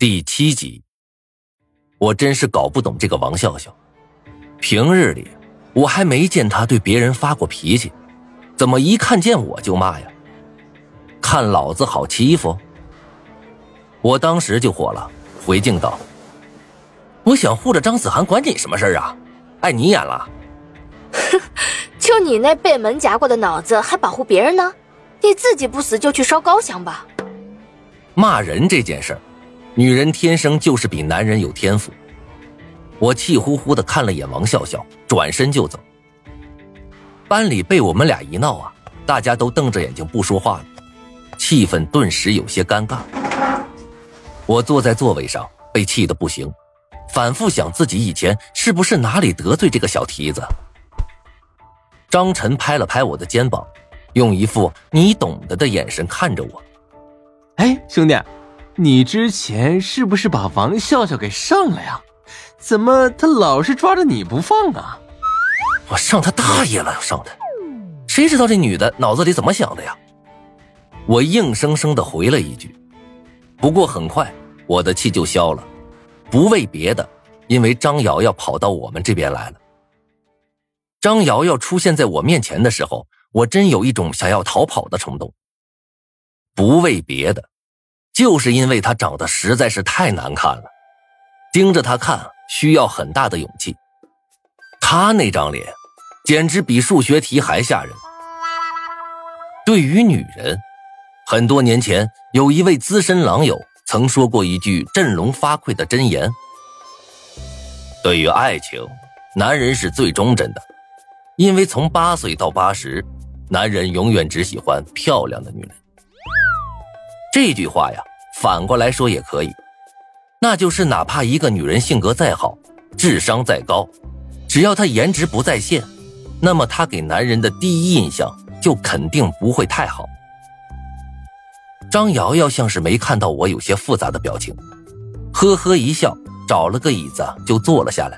第七集，我真是搞不懂这个王笑笑。平日里我还没见他对别人发过脾气，怎么一看见我就骂呀？看老子好欺负？我当时就火了，回敬道：“我想护着张子涵，管你什么事儿啊？碍你眼了？哼，就你那被门夹过的脑子，还保护别人呢？你自己不死就去烧高香吧。”骂人这件事儿。女人天生就是比男人有天赋。我气呼呼的看了眼王笑笑，转身就走。班里被我们俩一闹啊，大家都瞪着眼睛不说话了，气氛顿时有些尴尬。我坐在座位上，被气得不行，反复想自己以前是不是哪里得罪这个小蹄子。张晨拍了拍我的肩膀，用一副你懂得的眼神看着我：“哎，兄弟。”你之前是不是把王笑笑给上了呀？怎么他老是抓着你不放啊？我上他大爷了，上他！谁知道这女的脑子里怎么想的呀？我硬生生的回了一句。不过很快我的气就消了，不为别的，因为张瑶瑶跑到我们这边来了。张瑶瑶出现在我面前的时候，我真有一种想要逃跑的冲动。不为别的。就是因为他长得实在是太难看了，盯着他看需要很大的勇气。他那张脸，简直比数学题还吓人。对于女人，很多年前有一位资深狼友曾说过一句振聋发聩的箴言：对于爱情，男人是最忠贞的，因为从八岁到八十，男人永远只喜欢漂亮的女人。这句话呀。反过来说也可以，那就是哪怕一个女人性格再好，智商再高，只要她颜值不在线，那么她给男人的第一印象就肯定不会太好。张瑶瑶像是没看到我有些复杂的表情，呵呵一笑，找了个椅子就坐了下来。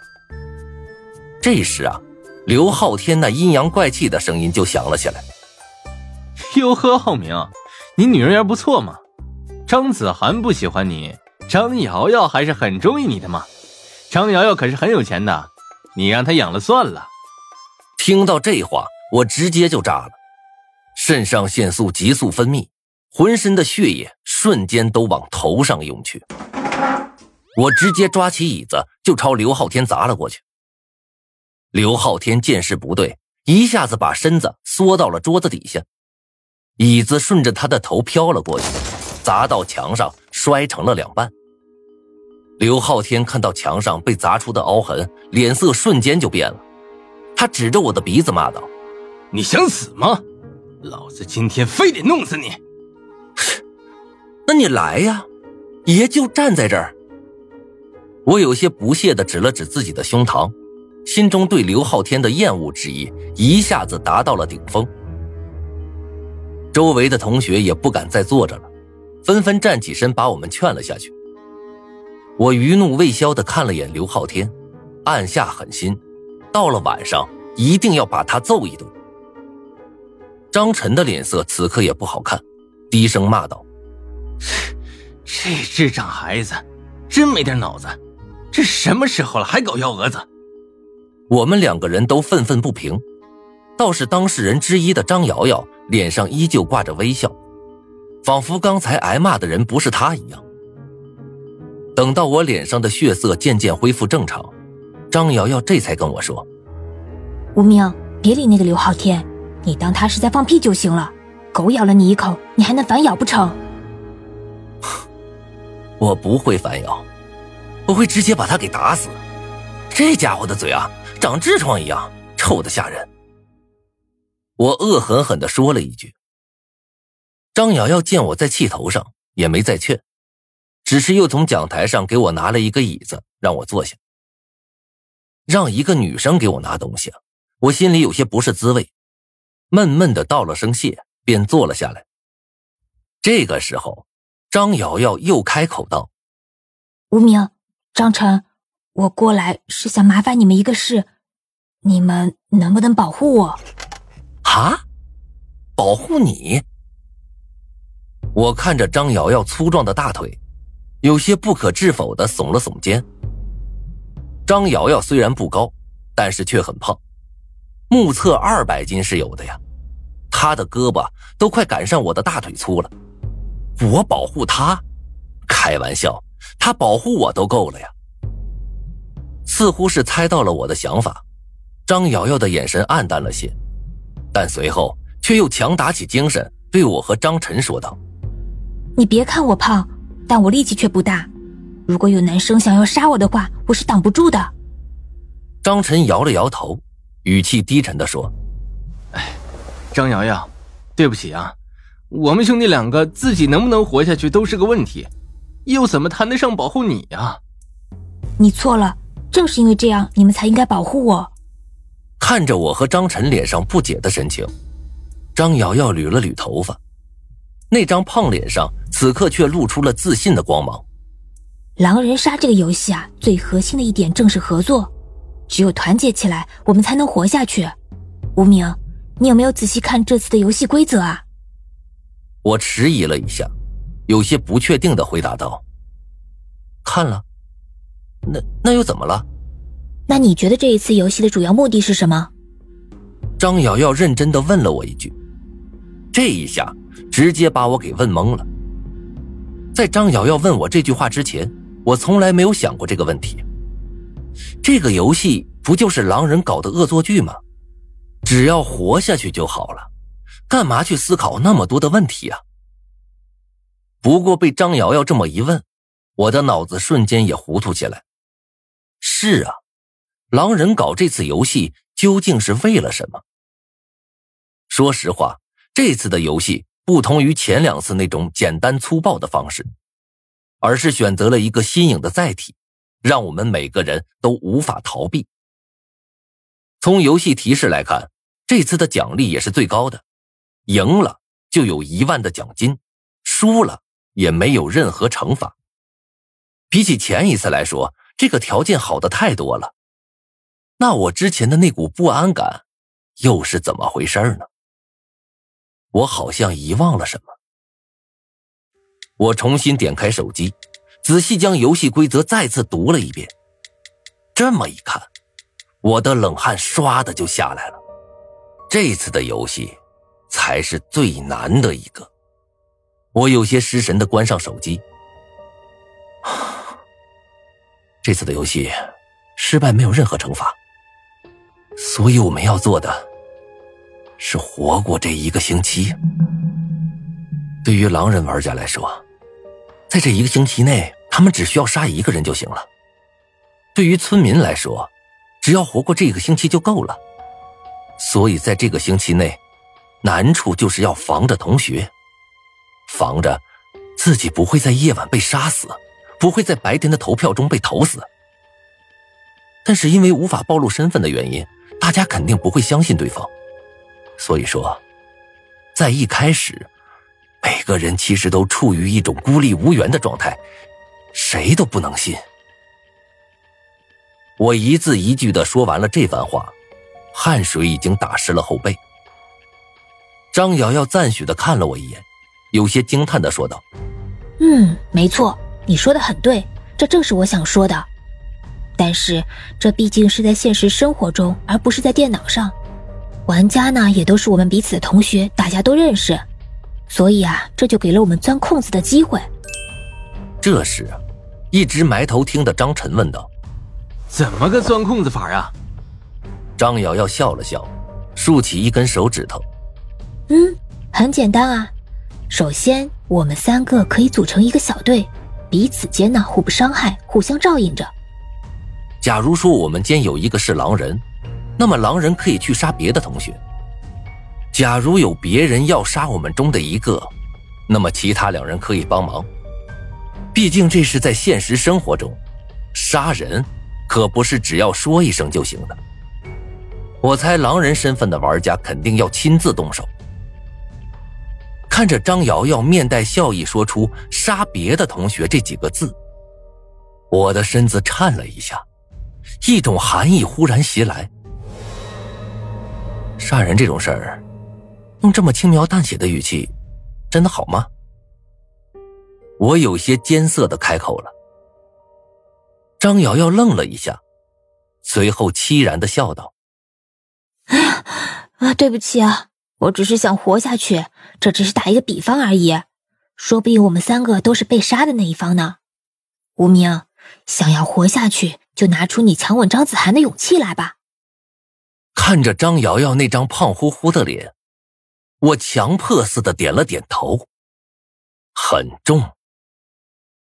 这时啊，刘昊天那阴阳怪气的声音就响了起来：“哟呵，浩明，你女人缘不错嘛。”张子涵不喜欢你，张瑶瑶还是很中意你的嘛。张瑶瑶可是很有钱的，你让她养了算了。听到这话，我直接就炸了，肾上腺素急速分泌，浑身的血液瞬间都往头上涌去。我直接抓起椅子就朝刘昊天砸了过去。刘昊天见势不对，一下子把身子缩到了桌子底下，椅子顺着他的头飘了过去。砸到墙上，摔成了两半。刘昊天看到墙上被砸出的凹痕，脸色瞬间就变了。他指着我的鼻子骂道：“你想死吗？老子今天非得弄死你！”那你来呀，爷就站在这儿。我有些不屑的指了指自己的胸膛，心中对刘昊天的厌恶之意一下子达到了顶峰。周围的同学也不敢再坐着了。纷纷站起身，把我们劝了下去。我余怒未消的看了眼刘昊天，暗下狠心，到了晚上一定要把他揍一顿。张晨的脸色此刻也不好看，低声骂道：“这智障孩子，真没点脑子！这什么时候了，还搞幺蛾子？”我们两个人都愤愤不平，倒是当事人之一的张瑶瑶脸上依旧挂着微笑。仿佛刚才挨骂的人不是他一样。等到我脸上的血色渐渐恢复正常，张瑶瑶这才跟我说：“无名，别理那个刘昊天，你当他是在放屁就行了。狗咬了你一口，你还能反咬不成？” 我不会反咬，我会直接把他给打死。这家伙的嘴啊，长痔疮一样，臭的吓人。我恶狠狠地说了一句。张瑶瑶见我在气头上，也没再劝，只是又从讲台上给我拿了一个椅子，让我坐下。让一个女生给我拿东西啊，我心里有些不是滋味，闷闷的道了声谢，便坐了下来。这个时候，张瑶瑶又开口道：“无名，张晨，我过来是想麻烦你们一个事，你们能不能保护我？”啊，保护你？我看着张瑶瑶粗壮的大腿，有些不可置否的耸了耸肩。张瑶瑶虽然不高，但是却很胖，目测二百斤是有的呀。她的胳膊都快赶上我的大腿粗了。我保护她？开玩笑，她保护我都够了呀。似乎是猜到了我的想法，张瑶瑶的眼神暗淡了些，但随后却又强打起精神，对我和张晨说道：“你别看我胖，但我力气却不大。”如果有男生想要杀我的话，我是挡不住的。张晨摇了摇头，语气低沉的说：“哎，张瑶瑶，对不起啊，我们兄弟两个自己能不能活下去都是个问题，又怎么谈得上保护你呀？”你错了，正是因为这样，你们才应该保护我。看着我和张晨脸上不解的神情，张瑶瑶捋了捋头发，那张胖脸上此刻却露出了自信的光芒。狼人杀这个游戏啊，最核心的一点正是合作，只有团结起来，我们才能活下去。无名，你有没有仔细看这次的游戏规则啊？我迟疑了一下，有些不确定的回答道：“看了。那那又怎么了？那你觉得这一次游戏的主要目的是什么？”张瑶瑶认真的问了我一句，这一下直接把我给问懵了。在张瑶瑶问我这句话之前。我从来没有想过这个问题。这个游戏不就是狼人搞的恶作剧吗？只要活下去就好了，干嘛去思考那么多的问题啊？不过被张瑶瑶这么一问，我的脑子瞬间也糊涂起来。是啊，狼人搞这次游戏究竟是为了什么？说实话，这次的游戏不同于前两次那种简单粗暴的方式。而是选择了一个新颖的载体，让我们每个人都无法逃避。从游戏提示来看，这次的奖励也是最高的，赢了就有一万的奖金，输了也没有任何惩罚。比起前一次来说，这个条件好的太多了。那我之前的那股不安感，又是怎么回事呢？我好像遗忘了什么。我重新点开手机，仔细将游戏规则再次读了一遍。这么一看，我的冷汗唰的就下来了。这次的游戏才是最难的一个。我有些失神的关上手机。这次的游戏失败没有任何惩罚，所以我们要做的是活过这一个星期。对于狼人玩家来说。在这一个星期内，他们只需要杀一个人就行了。对于村民来说，只要活过这个星期就够了。所以，在这个星期内，难处就是要防着同学，防着自己不会在夜晚被杀死，不会在白天的投票中被投死。但是，因为无法暴露身份的原因，大家肯定不会相信对方。所以说，在一开始。每个人其实都处于一种孤立无援的状态，谁都不能信。我一字一句的说完了这番话，汗水已经打湿了后背。张瑶瑶赞许的看了我一眼，有些惊叹的说道：“嗯，没错，你说的很对，这正是我想说的。但是这毕竟是在现实生活中，而不是在电脑上。玩家呢，也都是我们彼此的同学，大家都认识。”所以啊，这就给了我们钻空子的机会。这时，一直埋头听的张晨问道：“怎么个钻空子法啊？”张瑶瑶笑了笑，竖起一根手指头：“嗯，很简单啊。首先，我们三个可以组成一个小队，彼此间呢互不伤害，互相照应着。假如说我们间有一个是狼人，那么狼人可以去杀别的同学。”假如有别人要杀我们中的一个，那么其他两人可以帮忙。毕竟这是在现实生活中，杀人可不是只要说一声就行的。我猜狼人身份的玩家肯定要亲自动手。看着张瑶瑶面带笑意说出“杀别的同学”这几个字，我的身子颤了一下，一种寒意忽然袭来。杀人这种事儿。用这么轻描淡写的语气，真的好吗？我有些艰涩的开口了。张瑶瑶愣了一下，随后凄然的笑道：“，啊，对不起啊，我只是想活下去，这只是打一个比方而已。说不定我们三个都是被杀的那一方呢。无名，想要活下去，就拿出你强吻张子涵的勇气来吧。”看着张瑶瑶那张胖乎乎的脸，我强迫似的点了点头，很重。